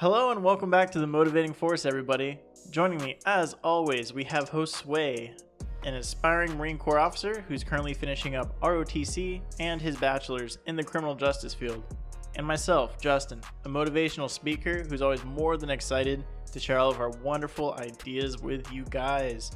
Hello and welcome back to the Motivating Force, everybody. Joining me, as always, we have host Sway, an aspiring Marine Corps officer who's currently finishing up ROTC and his bachelor's in the criminal justice field, and myself, Justin, a motivational speaker who's always more than excited to share all of our wonderful ideas with you guys.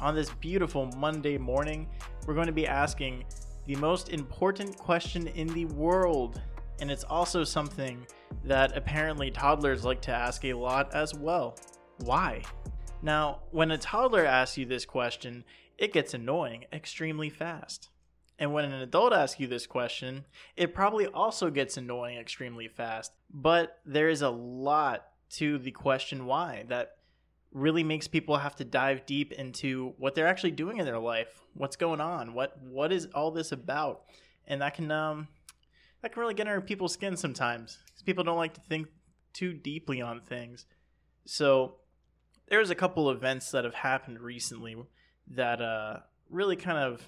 On this beautiful Monday morning, we're going to be asking the most important question in the world, and it's also something that apparently toddlers like to ask a lot as well. Why? Now, when a toddler asks you this question, it gets annoying extremely fast. And when an adult asks you this question, it probably also gets annoying extremely fast. But there is a lot to the question why that really makes people have to dive deep into what they're actually doing in their life, what's going on, what what is all this about, and that can um that can really get under people's skin sometimes because people don't like to think too deeply on things. So there's a couple events that have happened recently that uh really kind of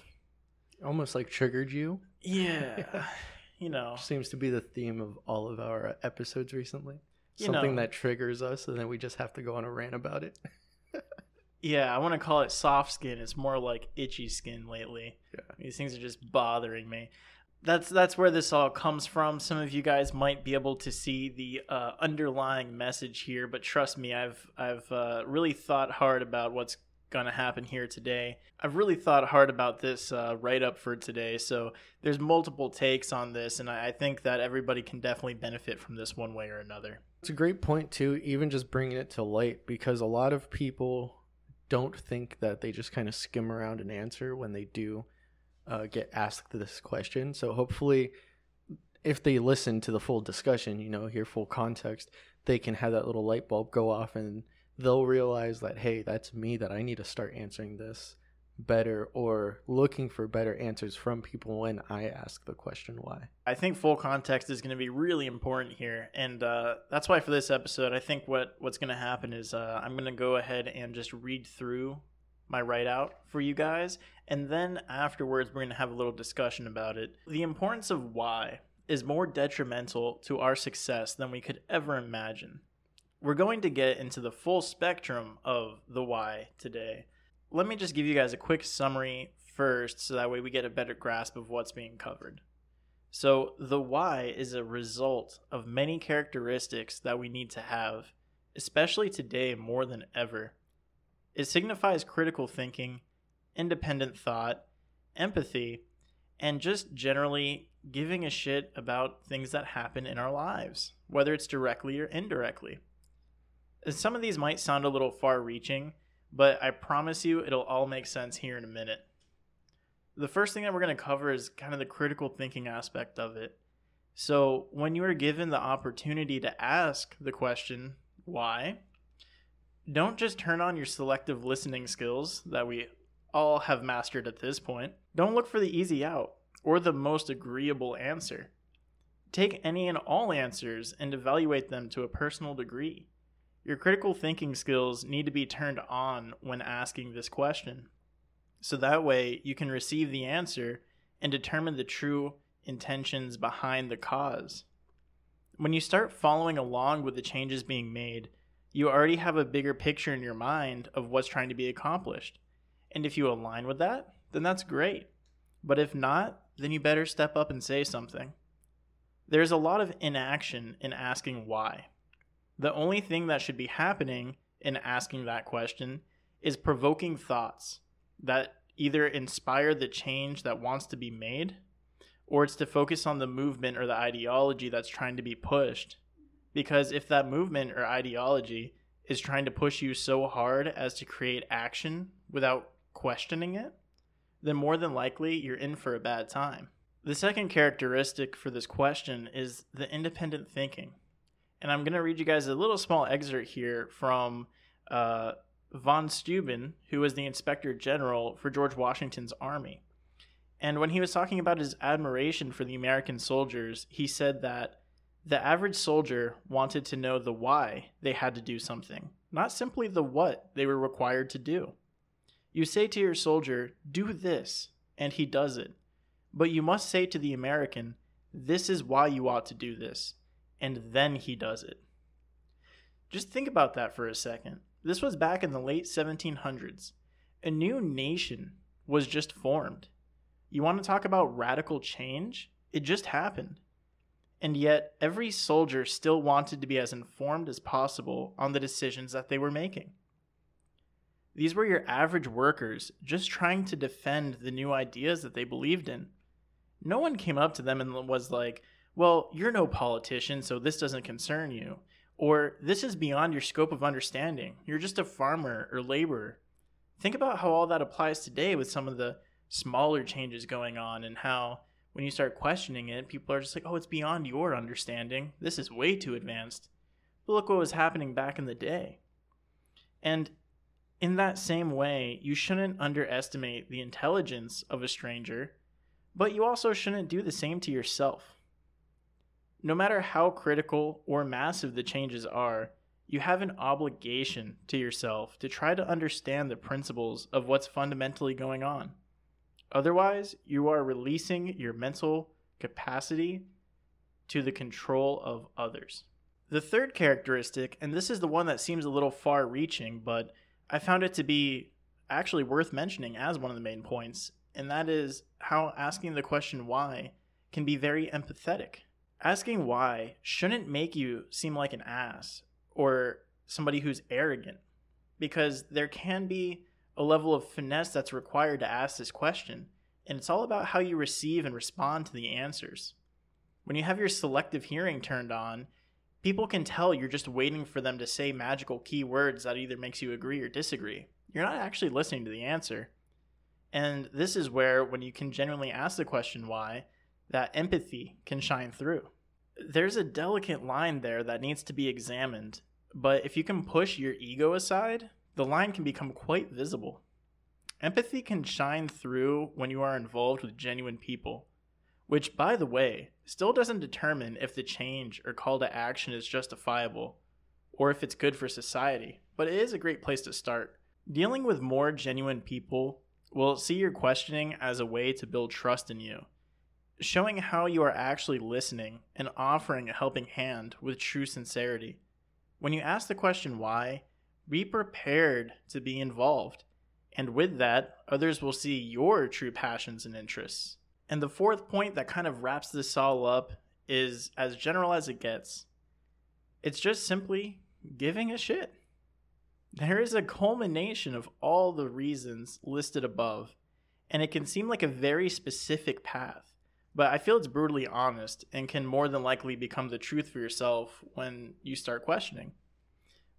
almost like triggered you. yeah, you know, Seems to be the theme of all of our episodes recently. Something know. that triggers us, and then we just have to go on a rant about it. yeah, I want to call it soft skin. It's more like itchy skin lately. Yeah. These things are just bothering me. That's that's where this all comes from. Some of you guys might be able to see the uh, underlying message here, but trust me, I've I've uh, really thought hard about what's gonna happen here today. I've really thought hard about this uh, write up for today, so there's multiple takes on this, and I, I think that everybody can definitely benefit from this one way or another. It's a great point too, even just bringing it to light, because a lot of people don't think that they just kind of skim around an answer when they do uh, get asked this question. So hopefully, if they listen to the full discussion, you know, hear full context, they can have that little light bulb go off, and they'll realize that hey, that's me. That I need to start answering this better or looking for better answers from people when I ask the question why. I think full context is going to be really important here, and uh, that's why for this episode, I think what what's going to happen is uh, I'm going to go ahead and just read through my write out for you guys, and then afterwards we're going to have a little discussion about it. The importance of why is more detrimental to our success than we could ever imagine. We're going to get into the full spectrum of the why today. Let me just give you guys a quick summary first so that way we get a better grasp of what's being covered. So, the why is a result of many characteristics that we need to have, especially today more than ever. It signifies critical thinking, independent thought, empathy, and just generally giving a shit about things that happen in our lives, whether it's directly or indirectly. Some of these might sound a little far reaching, but I promise you it'll all make sense here in a minute the first thing that we're going to cover is kind of the critical thinking aspect of it. So, when you are given the opportunity to ask the question, why, don't just turn on your selective listening skills that we all have mastered at this point. Don't look for the easy out or the most agreeable answer. Take any and all answers and evaluate them to a personal degree. Your critical thinking skills need to be turned on when asking this question. So that way you can receive the answer and determine the true intentions behind the cause. When you start following along with the changes being made, you already have a bigger picture in your mind of what's trying to be accomplished. And if you align with that, then that's great. But if not, then you better step up and say something. There's a lot of inaction in asking why. The only thing that should be happening in asking that question is provoking thoughts that either inspire the change that wants to be made or it's to focus on the movement or the ideology that's trying to be pushed. Because if that movement or ideology is trying to push you so hard as to create action without questioning it, then more than likely you're in for a bad time. The second characteristic for this question is the independent thinking. And I'm going to read you guys a little small excerpt here from uh, von Steuben, who was the inspector general for George Washington's army. And when he was talking about his admiration for the American soldiers, he said that the average soldier wanted to know the why they had to do something, not simply the what they were required to do. You say to your soldier, do this, and he does it. But you must say to the American, this is why you ought to do this, and then he does it. Just think about that for a second. This was back in the late 1700s. A new nation was just formed. You want to talk about radical change? It just happened. And yet, every soldier still wanted to be as informed as possible on the decisions that they were making. These were your average workers just trying to defend the new ideas that they believed in. No one came up to them and was like, Well, you're no politician, so this doesn't concern you. Or, This is beyond your scope of understanding. You're just a farmer or laborer. Think about how all that applies today with some of the smaller changes going on and how when you start questioning it, people are just like, oh, it's beyond your understanding. This is way too advanced. But look what was happening back in the day. And in that same way, you shouldn't underestimate the intelligence of a stranger, but you also shouldn't do the same to yourself. No matter how critical or massive the changes are, you have an obligation to yourself to try to understand the principles of what's fundamentally going on. Otherwise, you are releasing your mental capacity to the control of others. The third characteristic, and this is the one that seems a little far reaching, but I found it to be actually worth mentioning as one of the main points, and that is how asking the question why can be very empathetic. Asking why shouldn't make you seem like an ass or somebody who's arrogant, because there can be a level of finesse that's required to ask this question, and it's all about how you receive and respond to the answers. When you have your selective hearing turned on, people can tell you're just waiting for them to say magical key words that either makes you agree or disagree. You're not actually listening to the answer. And this is where, when you can genuinely ask the question why, that empathy can shine through. There's a delicate line there that needs to be examined, but if you can push your ego aside, the line can become quite visible. Empathy can shine through when you are involved with genuine people, which, by the way, still doesn't determine if the change or call to action is justifiable or if it's good for society, but it is a great place to start. Dealing with more genuine people will see your questioning as a way to build trust in you, showing how you are actually listening and offering a helping hand with true sincerity. When you ask the question why, be prepared to be involved. And with that, others will see your true passions and interests. And the fourth point that kind of wraps this all up is as general as it gets. It's just simply giving a shit. There is a culmination of all the reasons listed above, and it can seem like a very specific path, but I feel it's brutally honest and can more than likely become the truth for yourself when you start questioning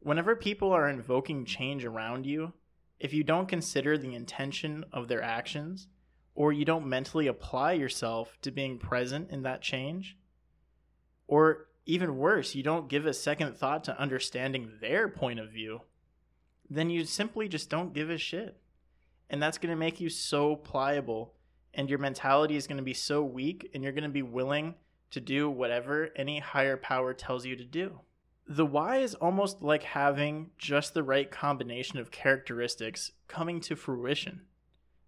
whenever people are invoking change around you, if you don't consider the intention of their actions, or you don't mentally apply yourself to being present in that change, or even worse, you don't give a second thought to understanding their point of view, then you simply just don't give a shit. And that's going to make you so pliable, and your mentality is going to be so weak, and you're going to be willing to do whatever any higher power tells you to do the why is almost like having just the right combination of characteristics coming to fruition.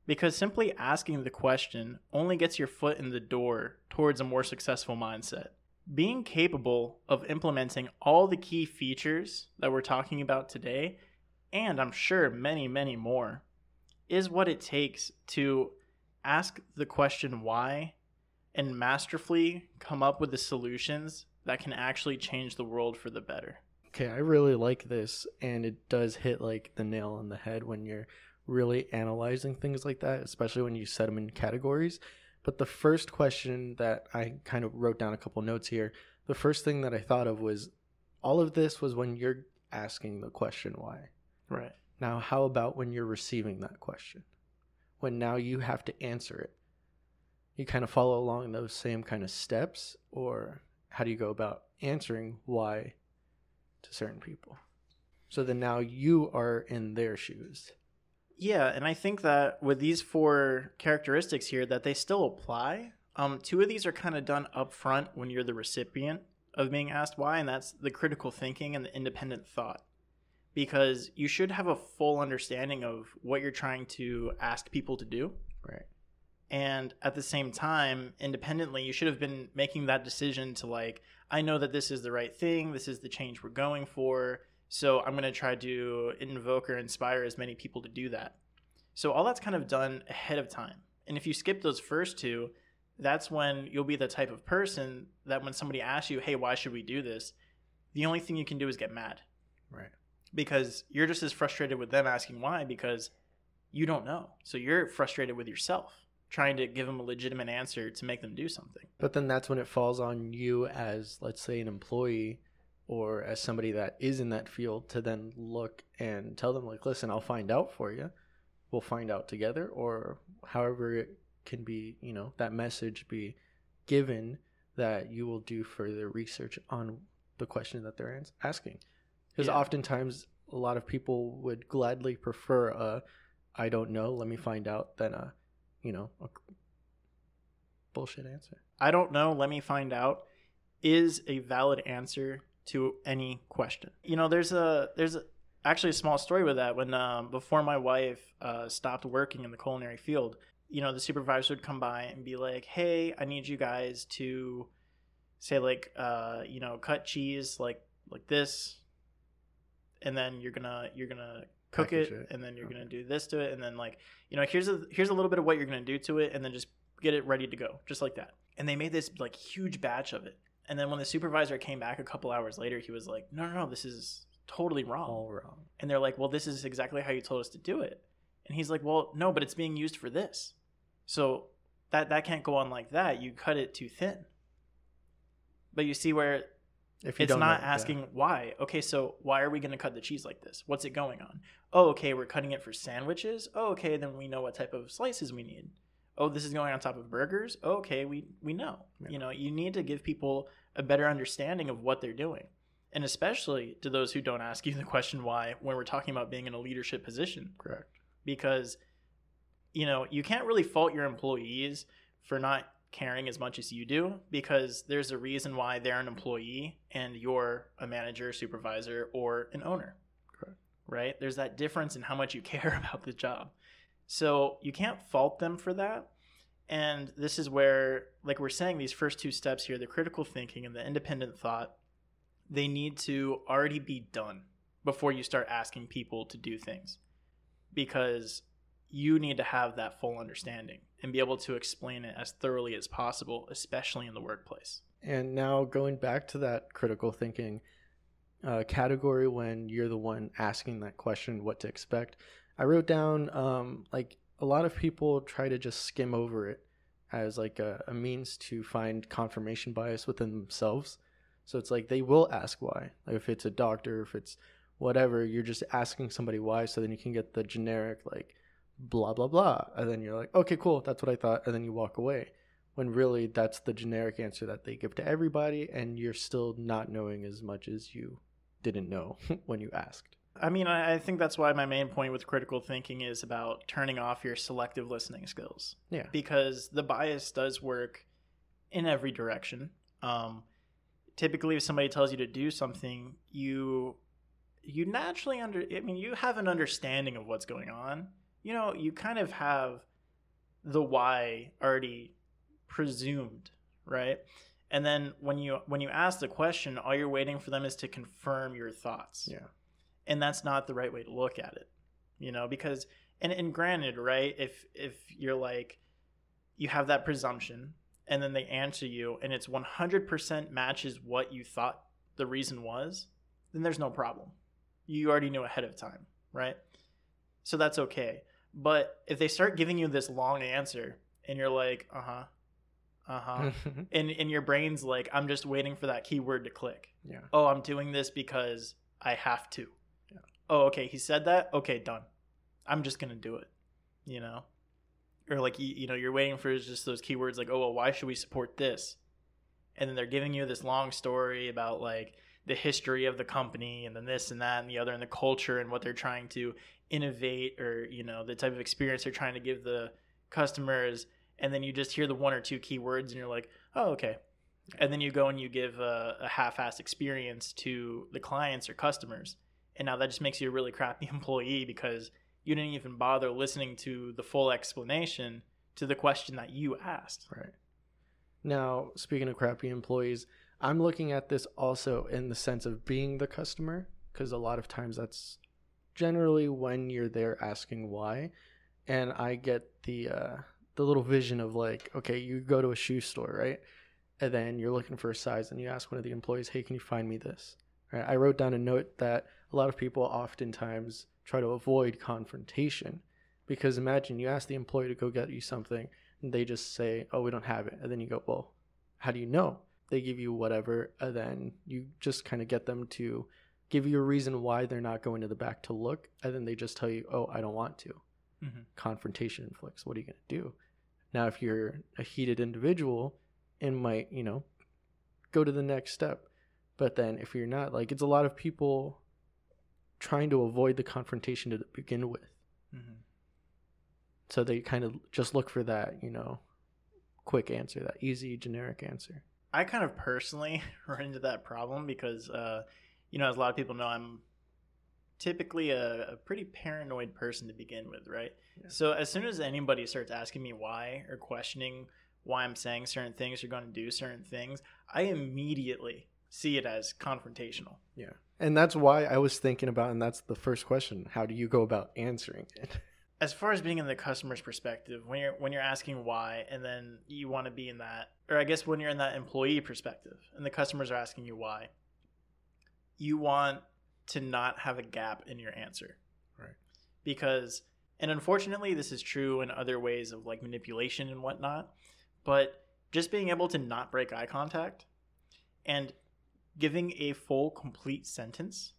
Because simply asking the question only gets your foot in the door towards a more successful mindset. Being capable of implementing all the key features that we're talking about today, and I'm sure many, many more, is what it takes to ask the question why and masterfully come up with the solutions that can actually change the world for the better. Okay, I really like this, and it does hit like the nail on the head when you're really analyzing things like that, especially when you set them in categories. But the first question that I kind of wrote down a couple notes here, the first thing that I thought of was all of this was when you're asking the question why. Right. Now, how about when you're receiving that question? When now you have to answer it. You kind of follow along those same kind of steps, or how do you go about answering why to certain people? So then now you are in their shoes. Yeah, and I think that with these four characteristics here, that they still apply. Um, two of these are kind of done up front when you're the recipient of being asked why, and that's the critical thinking and the independent thought. Because you should have a full understanding of what you're trying to ask people to do. Right and at the same time independently you should have been making that decision to like i know that this is the right thing this is the change we're going for So I'm going to try to invoke or inspire as many people to do that. So all that's kind of done ahead of time. And if you skip those first two, that's when you'll be the type of person that when somebody asks you, "Hey, why should we do this?" the only thing you can do is get mad Right. because you're just as frustrated with them asking why because you don't know. So you're frustrated with yourself trying to give them a legitimate answer to make them do something. But then that's when it falls on you as, let's say, an employee or as somebody that is in that field to then look and tell them, like, listen, I'll find out for you. We'll find out together, or however it can be, you know, that message be given that you will do further research on the question that they're asking. Because Yeah. oftentimes a lot of people would gladly prefer a I don't know, let me find out than a, you know, a bullshit answer. I don't know, let me find out is a valid answer to any question. You know, there's a there's a, actually a small story with that when um, before my wife uh, stopped working in the culinary field, you know, the supervisor would come by and be like, "Hey, I need you guys to say like uh, you know, cut cheese like like this and then you're to you're to cook it, it. and then you're Okay. going to do this to it and then like, you know, here's a here's a little bit of what you're going to do to it and then just get it ready to go, just like that." And they made this like huge batch of it. And then when the supervisor came back a couple hours later, he was like, "No, no, no, this is totally wrong." All wrong. And they're like, "Well, this is exactly how you told us to do it." And he's like, "Well, no, but it's being used for this." So that that can't go on like that. You cut it too thin. But you see where If you it's not asking why. Okay, so why are we going to cut the cheese like this? What's it going on? Oh, okay, we're cutting it for sandwiches. Oh, okay, then we know what type of slices we need. Oh, this is going on top of burgers. Oh, okay, we we know. Yeah. You know, you need to give people a better understanding of what they're doing. And especially to those who don't ask you the question why when we're talking about being in a leadership position correct. because you know you can't really fault your employees for not caring as much as you do because there's a reason why they're an employee and you're a manager supervisor or an owner. Correct. right? There's that difference in how much you care about the job. So you can't fault them for that. And this is where like we're saying these first two steps here the critical thinking and the independent thought they need to already be done before you start asking people to do things. Because you need to have that full understanding and be able to explain it as thoroughly as possible, especially in the workplace. And now going back to that critical thinking uh, category when you're the one asking that question, what to expect, I wrote down um, like a lot of people try to just skim over it as like a, a means to find confirmation bias within themselves. So it's like they will ask why. Like if it's a doctor, if it's whatever, you're just asking somebody why so then you can get the generic like blah blah blah. And then you're like, okay, cool, that's what I thought, and then you walk away when really that's the generic answer that they give to everybody and you're still not knowing as much as you didn't know when you asked I mean, I, think that's why my main point with critical thinking is about turning off your selective listening skills. Yeah. Because the bias does work in every direction. Um, typically, if somebody tells you to do something, you you naturally under. I mean, you have an understanding of what's going on. You know, you kind of have the why already presumed, right? And then when you when you ask the question, all you're waiting for them is to confirm your thoughts. Yeah. And that's not the right way to look at it you know because and, and granted right? If if you're like you have that presumption and then they answer you and it's 100% matches what you thought the reason was then there's no problem. You already knew ahead of time right? So that's okay but if they start giving you this long answer and you're like uh-huh uh-huh and and your brain's like i'm just waiting for that keyword to click yeah oh, I'm doing this because I have to. Yeah. Oh, okay, he said that. Okay, done. I'm just gonna do it. You know, or like you, you know, you're waiting for just those keywords like, oh, well, why should we support this? And then they're giving you this long story about like the history of the company and then this and that and the other and the culture and what they're trying to innovate or you know the type of experience they're trying to give the customers and then you just hear the one or two keywords and you're like oh okay. And then you go and you give a, a half-assed experience to the clients or customers and now that just makes you a really crappy employee because you didn't even bother listening to the full explanation to the question that you asked. Right. Now speaking of crappy employees i'm looking at this also in the sense of being the customer because a lot of times that's generally when you're there asking why and i get the uh the little vision of like okay you go to a shoe store right? And then you're looking for a size and you ask one of the employees hey can you find me this? Right? I wrote down a note that a lot of people oftentimes try to avoid confrontation because imagine you ask the employee to go get you something and they just say oh we don't have it. And then you go well how do you know? They give you whatever and then you just kind of get them to give you a reason why they're not going to the back to look and then they just tell you oh i don't want to. Mm-hmm. confrontation inflicts what are you going to do? Now if you're a heated individual it might you know go to the next step. But then if you're not like it's a lot of people trying to avoid the confrontation to begin with. Mm-hmm. so they kind of just look for that you know quick answer that easy generic answer. I kind of personally run into that problem because, uh, you know, as a lot of people know, I'm typically a, a pretty paranoid person to begin with, right? Yeah. So as soon as anybody starts asking me why or questioning why I'm saying certain things or going to do certain things, I immediately see it as confrontational. yeah and that's why i was thinking about and that's the first question how do you go about answering it As far as being in the customer's perspective, when you're when you're asking why, and then you want to be in that, or I guess when you're in that employee perspective, and the customers are asking you why, you want to not have a gap in your answer, Right. Because, and unfortunately, this is true in other ways of like manipulation and whatnot, but just being able to not break eye contact and giving a full, complete sentence,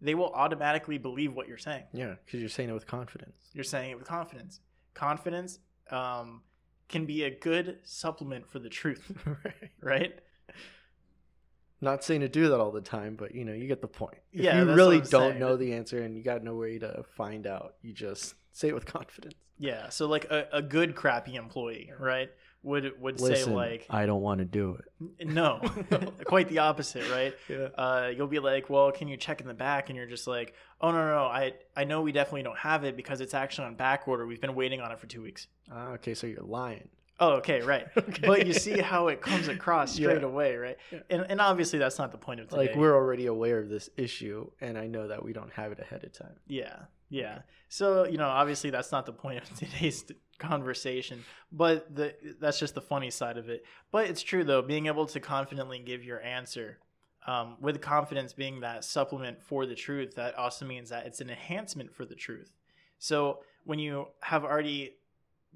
they will automatically believe what you're saying. yeah because you're saying it with confidence You're saying it with confidence. Confidence um, can be a good supplement for the truth, right right? Not saying to do that all the time, but you know, you get the point. If Yeah, you really don't saying. know the answer and you got no way to find out, you just say it with confidence. Yeah. So like a, a good crappy employee, right, would would say like, I don't want to do it. no, quite the opposite, right? Yeah. Uh, you'll be like, well, can you check in the back? And you're just like, oh no, no, no, I I know we definitely don't have it because it's actually on back order. We've been waiting on it for two weeks. Ah, okay, so you're lying. Oh, okay, right. Okay. But you see how it comes across straight Yeah. away, right? Yeah. And and obviously that's not the point of today. like we're already aware of this issue and I know that we don't have it ahead of time. Yeah, yeah. So you know, obviously that's not the point of today's conversation, but the that's just the funny side of it. But it's true though, being able to confidently give your answer, um, with confidence being that supplement for the truth, that also means that it's an enhancement for the truth. So when you have already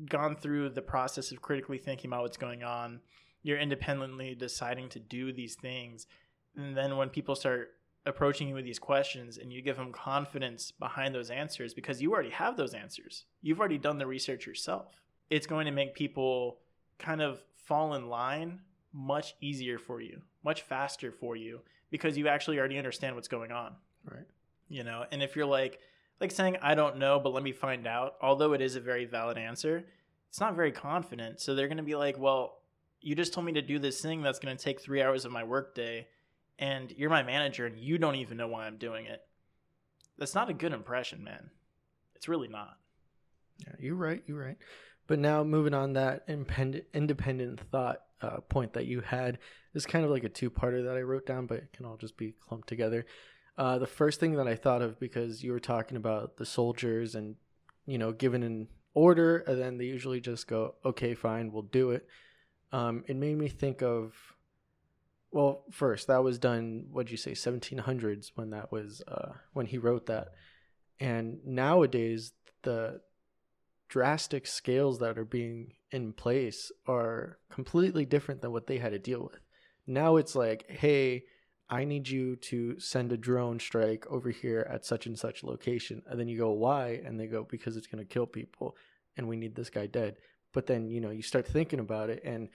gone through the process of critically thinking about what's going on, you're independently deciding to do these things, and then when people start approaching you with these questions and you give them confidence behind those answers because you already have those answers. You've already done the research yourself. It's going to make people kind of fall in line much easier for you, much faster for you because you actually already understand what's going on, Right. you know? And if you're like like saying I don't know, but let me find out, although it is a very valid answer, it's not very confident. So they're going to be like, "Well, you just told me to do this thing that's going to take 3 hours of my workday." and you're my manager and you don't even know why I'm doing it. That's not a good impression, man. It's really not. Yeah, you're right. You're right. But now moving on that independent independent thought uh, point that you had is kind of like a two parter that I wrote down, but it can all just be clumped together. Uh, the first thing that I thought of because you were talking about the soldiers and you know given an order and then they usually just go okay fine we'll do it. Um, it made me think of well first that was done what'd you say 1700s when that was uh, when he wrote that and nowadays the drastic scales that are being in place are completely different than what they had to deal with. Now it's like, hey, I need you to send a drone strike over here at such and such location. And then you go, why? And they go, because it's going to kill people and we need this guy dead. But then, you know, you start thinking about it and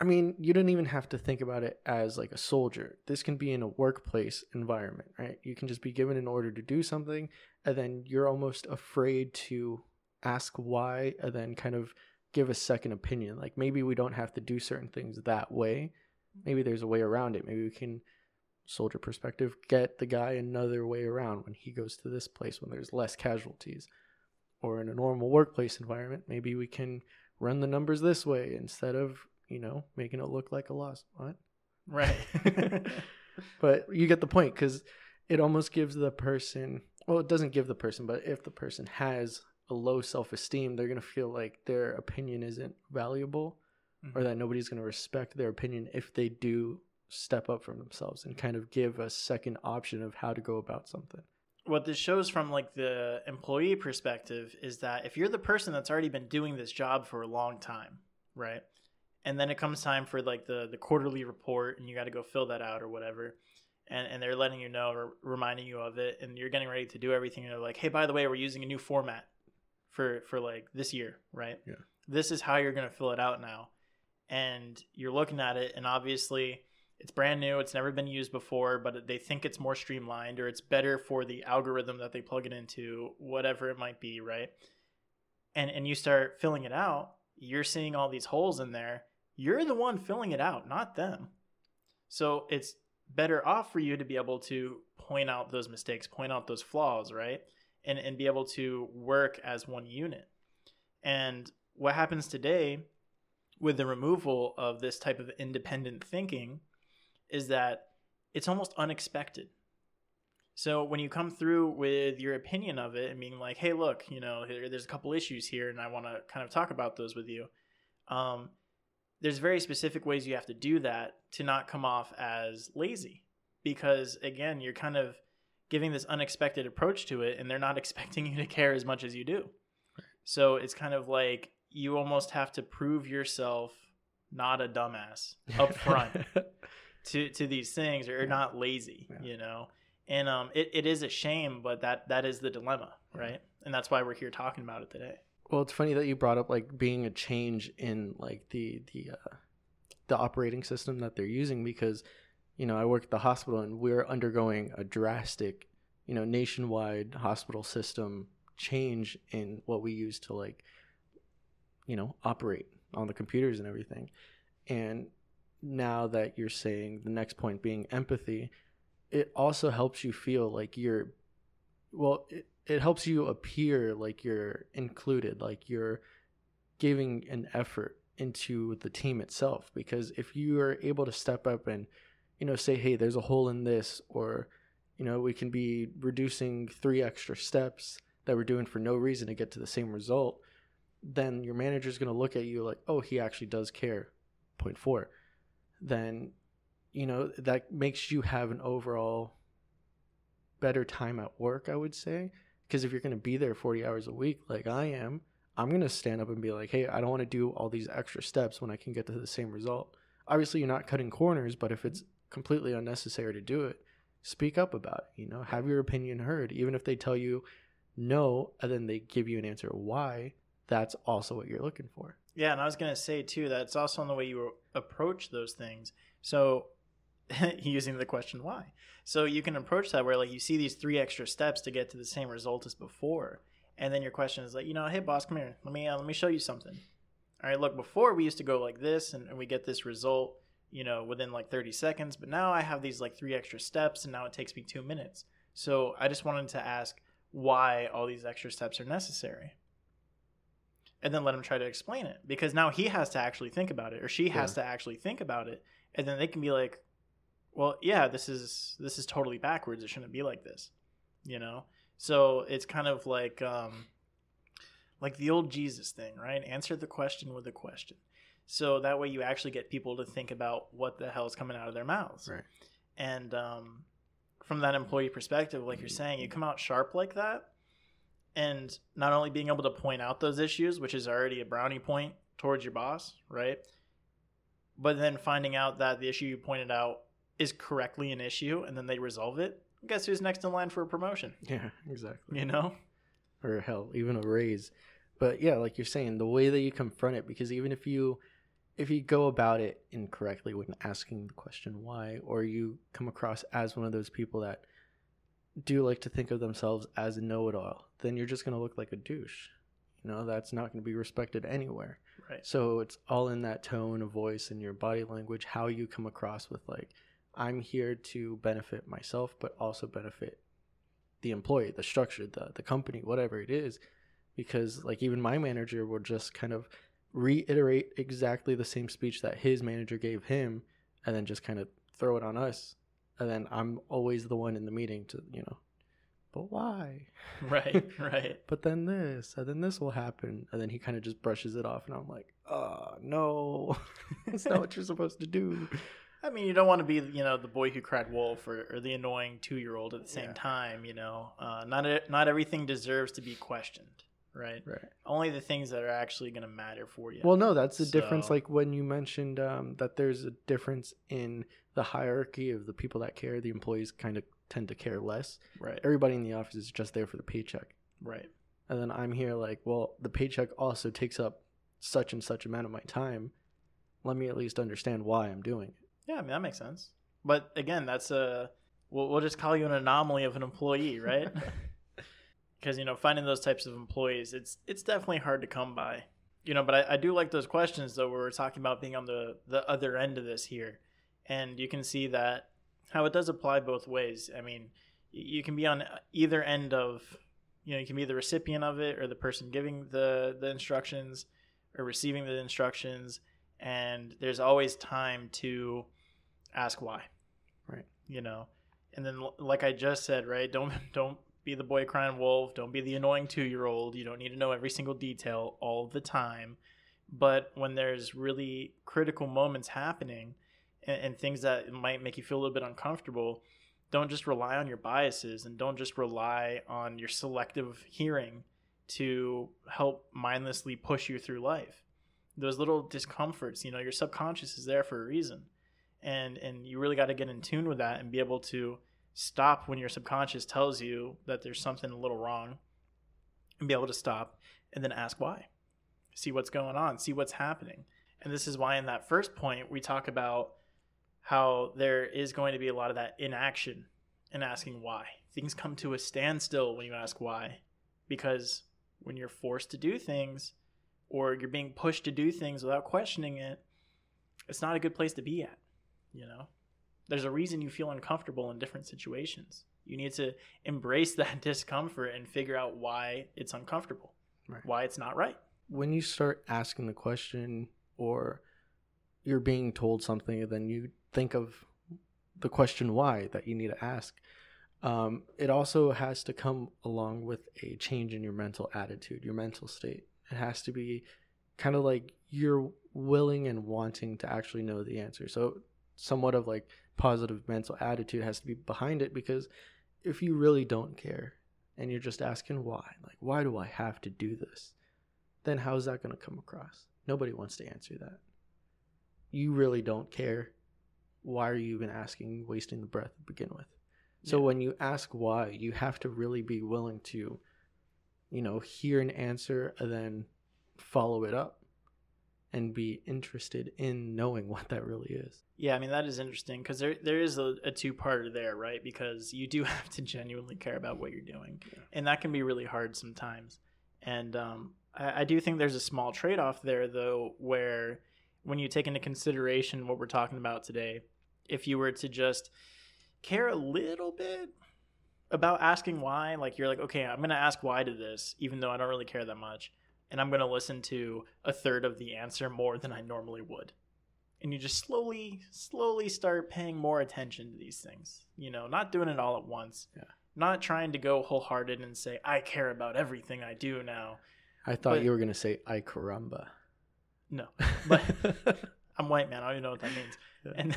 I mean, you don't even have to think about it as like a soldier. This can be in a workplace environment, right? You can just be given an order to do something and then you're almost afraid to ask why and then kind of give a second opinion like maybe we don't have to do certain things that way maybe there's a way around it. Maybe we can soldier perspective get the guy another way around when he goes to this place when there's less casualties. Or in a normal workplace environment maybe we can run the numbers this way instead of you know making it look like a loss. What? Right. but you get the point because it almost gives the person well it doesn't give the person but if the person has a low self-esteem they're going to feel like their opinion isn't valuable or mm-hmm. that nobody's going to respect their opinion if they do step up for themselves and kind of give a second option of how to go about something. What this shows from like the employee perspective is that if you're the person that's already been doing this job for a long time right and then it comes time for like the the quarterly report and you got to go fill that out or whatever and, and they're letting you know or reminding you of it and you're getting ready to do everything and they're like hey by the way we're using a new format for for like this year right? Yeah. this is how you're going to fill it out now and you're looking at it and obviously it's brand new it's never been used before but they think it's more streamlined or it's better for the algorithm that they plug it into whatever it might be right? And and you start filling it out you're seeing all these holes in there you're the one filling it out not them. So it's better off for you to be able to point out those mistakes point out those flaws right? And and be able to work as one unit. And what happens today with the removal of this type of independent thinking is that it's almost unexpected. So when you come through with your opinion of it and being like, "Hey, look, you know, there's a couple issues here, and I want to kind of talk about those with you," um, there's very specific ways you have to do that to not come off as lazy, because again, you're kind of giving this unexpected approach to it, and they're not expecting you to care as much as you do. So it's kind of like you almost have to prove yourself not a dumbass up front to to these things or not lazy Yeah. you know? And um it, it is a shame but that that is the dilemma right? And that's why we're here talking about it today. Well, it's funny that you brought up like being a change in like the the uh, the operating system that they're using because you know I work at the hospital and we're undergoing a drastic you know nationwide hospital system change in what we use to like you know operate on the computers and everything. And now that you're saying the next point being empathy it also helps you feel like you're well it, it helps you appear like you're included like you're giving an effort into the team itself. Because if you are able to step up and you know say hey there's a hole in this or you know we can be reducing three extra steps that we're doing for no reason to get to the same result then your manager's going to look at you like oh he actually does care. Point four. Then you know that makes you have an overall better time at work i would say. Because if you're going to be there 40 hours a week like i am i'm going to stand up and be like hey i don't want to do all these extra steps when i can get to the same result. Obviously you're not cutting corners but if it's completely unnecessary to do it speak up about it you know? Have your opinion heard. Even if they tell you no and then they give you an answer why that's also what you're looking for. Yeah and i was to say too that it's also in the way you approach those things. So using the question why. So you can approach that where like you see these three extra steps to get to the same result as before and then your question is like you know hey boss come here. Let me uh, let me show you something. All right look before we used to go like this and, and we get this result you know within like 30 seconds but now i have these like three extra steps and now it takes me two minutes. So i just wanted to ask why all these extra steps are necessary and then let him try to explain it because now he has to actually think about it or she has to actually think about it and then they can be like well yeah this is this is totally backwards. It shouldn't be like this you know? So it's kind of like um like the old jesus thing right? Answer the question with a question. So that way you actually get people to think about what the hell is coming out of their mouths. Right. and um from that employee perspective like you're saying you come out sharp like that and not only being able to point out those issues which is already a brownie point towards your boss right? But then finding out that the issue you pointed out is correctly an issue and then they resolve it guess who's next in line for a promotion? Yeah exactly. You know? Or hell even a raise. But yeah like you're saying the way that you confront it because even if you if you go about it incorrectly when asking the question why or you come across as one of those people that do like to think of themselves as a know-it-all then you're just going to look like a douche. You know that's not going to be respected anywhere. Right. So it's all in that tone of voice and your body language how you come across with like i'm here to benefit myself but also benefit the employee the structure the, the company whatever it is. Because like even my manager will just kind of reiterate exactly the same speech that his manager gave him and then just kind of throw it on us and then I'm always the one in the meeting to you know, but why? Right, right. but then this, and then this will happen, and then he kind of just brushes it off, and I'm like, oh no, it's not what you're supposed to do. I mean, you don't want to be, you know, the boy who cried wolf or, or the annoying two year old at the same Yeah. time. You know, uh, not e- not everything deserves to be questioned, right? Right. Only the things that are actually going to matter for you. Well, no, that's the difference. Like when you mentioned um, that there's a difference in the hierarchy of the people that care. The employees kind of tend to care less. right, Everybody in the office is just there for the paycheck. right, And then I'm here like, well, the paycheck also takes up such and such amount of my time. Let me at least understand why I'm doing it. yeah. I mean, that makes sense. But again, that's a we'll, we'll just call you an anomaly of an employee, right? Because you know, finding those types of employees, it's it's definitely hard to come by. You know, but I, I do like those questions though, where we're talking about being on the the other end of this here, and you can see that how it does apply both ways. I mean, you can be on either end of, you know, you can be the recipient of it or the person giving the the instructions or receiving the instructions, and there's always time to ask why. Right. You know, and then like I just said, right? Don't don't be the boy crying wolf. Don't be the annoying two year old. You don't need to know every single detail all the time. But when there's really critical moments happening and, and things that might make you feel a little bit uncomfortable, don't just rely on your biases and don't just rely on your selective hearing to help mindlessly push you through life. Those little discomforts, you know, your subconscious is there for a reason. And and you really got to get in tune with that and be able to stop when your subconscious tells you that there's something a little wrong and be able to stop and then ask why. See what's going on, see what's happening. And this is why in that first point we talk about how there is going to be a lot of that inaction and asking why. Things come to a standstill when you ask why because when you're forced to do things or you're being pushed to do things without questioning it, it's not a good place to be at, you know? There's a reason you feel uncomfortable in different situations. You need to embrace that discomfort and figure out why it's uncomfortable, Right. why it's not right. When you start asking the question or you're being told something and then you think of the question why that you need to ask, um, it also has to come along with a change in your mental attitude, your mental state. It has to be kind of like you're willing and wanting to actually know the answer. So, somewhat of like positive mental attitude has to be behind it because if you really don't care and you're just asking why, like, why do I have to do this? Then how's that going to come across? Nobody wants to answer that. You really don't care. Why are you even asking, wasting the breath to begin with? So Yeah. when you ask why, you have to really be willing to, you know, hear an answer and then follow it up and be interested in knowing what that really is. Yeah, I mean that is interesting because there there is a, a two parter there, right? Because you do have to genuinely care about what you're doing, Yeah. and that can be really hard sometimes. And um, I, I do think there's a small trade off there, though, where when you take into consideration what we're talking about today, if you were to just care a little bit about asking why, like you're like, okay, I'm going to ask why to this, even though I don't really care that much, and I'm going to listen to a third of the answer more than I normally would. And you just slowly slowly start paying more attention to these things you know not doing it all at once. Yeah. not trying to go wholehearted and say i care about everything i do now. I thought But- you were going to say, I caramba. no. But i'm white man. I don't even know what that means. Yeah. and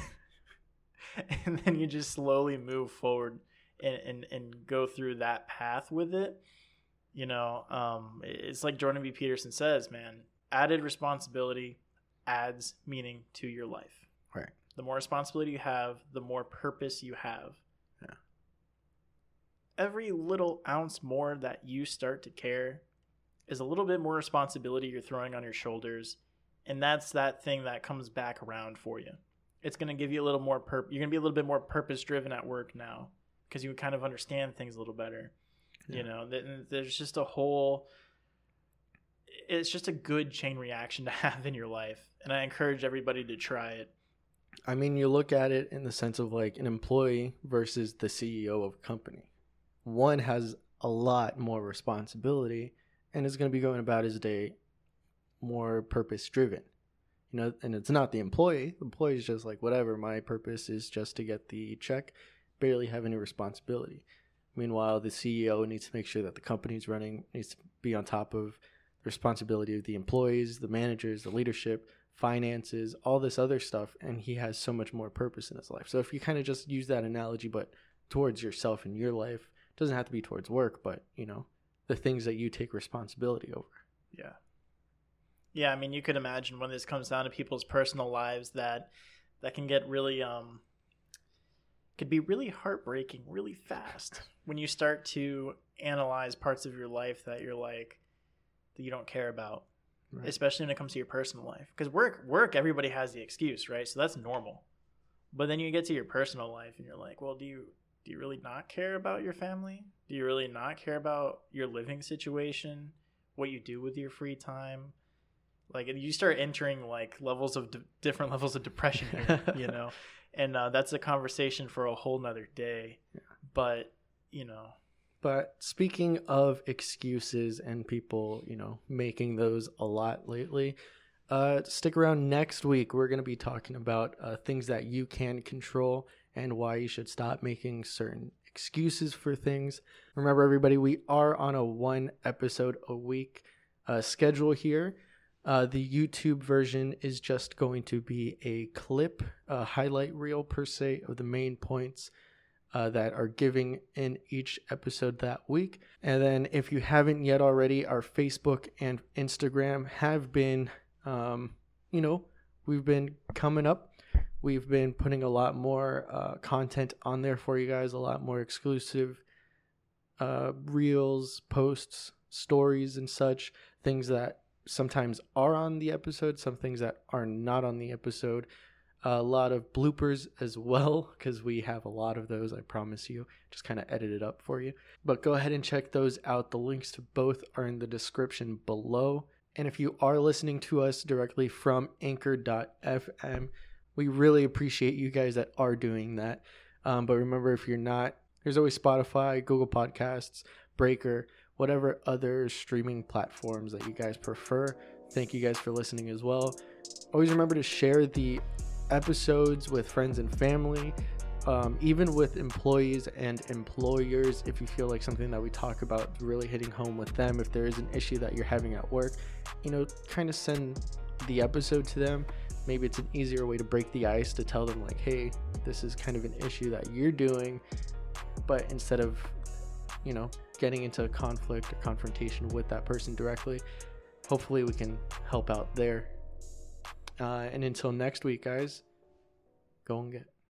and then you just slowly move forward and, and and go through that path with it you know um it's like jordan b. Peterson says man added responsibility adds meaning to your life. Right. the more responsibility you have the more purpose you have. Yeah. every little ounce more that you start to care is a little bit more responsibility you're throwing on your shoulders and that's that thing that comes back around for you. It's going to give you a little more purp you're going to be a little bit more purpose driven at work now because you kind of understand things a little better Yeah. you know th- there's just a whole it's just a good chain reaction to have in your life and i encourage everybody to try it I mean, you look at it in the sense of like an employee versus the CEO of a company. One has a lot more responsibility and is going to be going about his day more purpose driven. you know, and it's not the employee. The employee is just like, whatever, my purpose is just to get the check, barely have any responsibility. Meanwhile, the CEO needs to make sure that the company's running, needs to be on top of the responsibility of the employees, the managers, the leadership, finances, all this other stuff. And he has so much more purpose in his life. So if you kind of just use that analogy, but towards yourself in your life, doesn't have to be towards work, but, you know, the things that you take responsibility over. Yeah. Yeah, I mean, you could imagine when this comes down to people's personal lives that that can get really um could be really heartbreaking really fast when you start to analyze parts of your life that you're like that you don't care about right. especially when it comes to your personal life. Because work work everybody has the excuse right? So that's normal. But then you get to your personal life and you're like well do you do you really not care about your family? Do you really not care about your living situation? What you do with your free time like you start entering like levels of different levels of depression here you know? And uh, that's a conversation for a whole nother day. Yeah. but you know. But speaking of excuses and people you know making those a lot lately uh, stick around. Next week we're going to be talking about uh, things that you can control and why you should stop making certain excuses for things. Remember everybody we are on a one episode a week uh, schedule here uh, the YouTube version is just going to be a clip, a highlight reel per se, of the main points uh, that are giving in each episode that week. And then, if you haven't yet already, our Facebook and Instagram have been, um, you know, we've been coming up. We've been putting a lot more uh, content on there for you guys, a lot more exclusive uh, reels, posts, stories, and such things that sometimes are on the episode, some things that are not on the episode. A lot of bloopers as well, because we have a lot of those, I promise you. Just kind of edit it up for you. But go ahead and check those out. The links to both are in the description below. And if you are listening to us directly from anchor.fm, we really appreciate you guys that are doing that. Um, but remember, if you're not, there's always Spotify, Google Podcasts, Breaker whatever other streaming platforms that you guys prefer. Thank you guys for listening as well. Always remember to share the episodes with friends and family, um, even with employees and employers. If you feel like something that we talk about really hitting home with them, if there is an issue that you're having at work, you know, kind of send the episode to them. Maybe it's an easier way to break the ice to tell them, like, hey, this is kind of an issue that you're doing. But instead of, you know, getting into a conflict or confrontation with that person directly. Hopefully, we can help out there. Uh, and until next week, guys, go and get.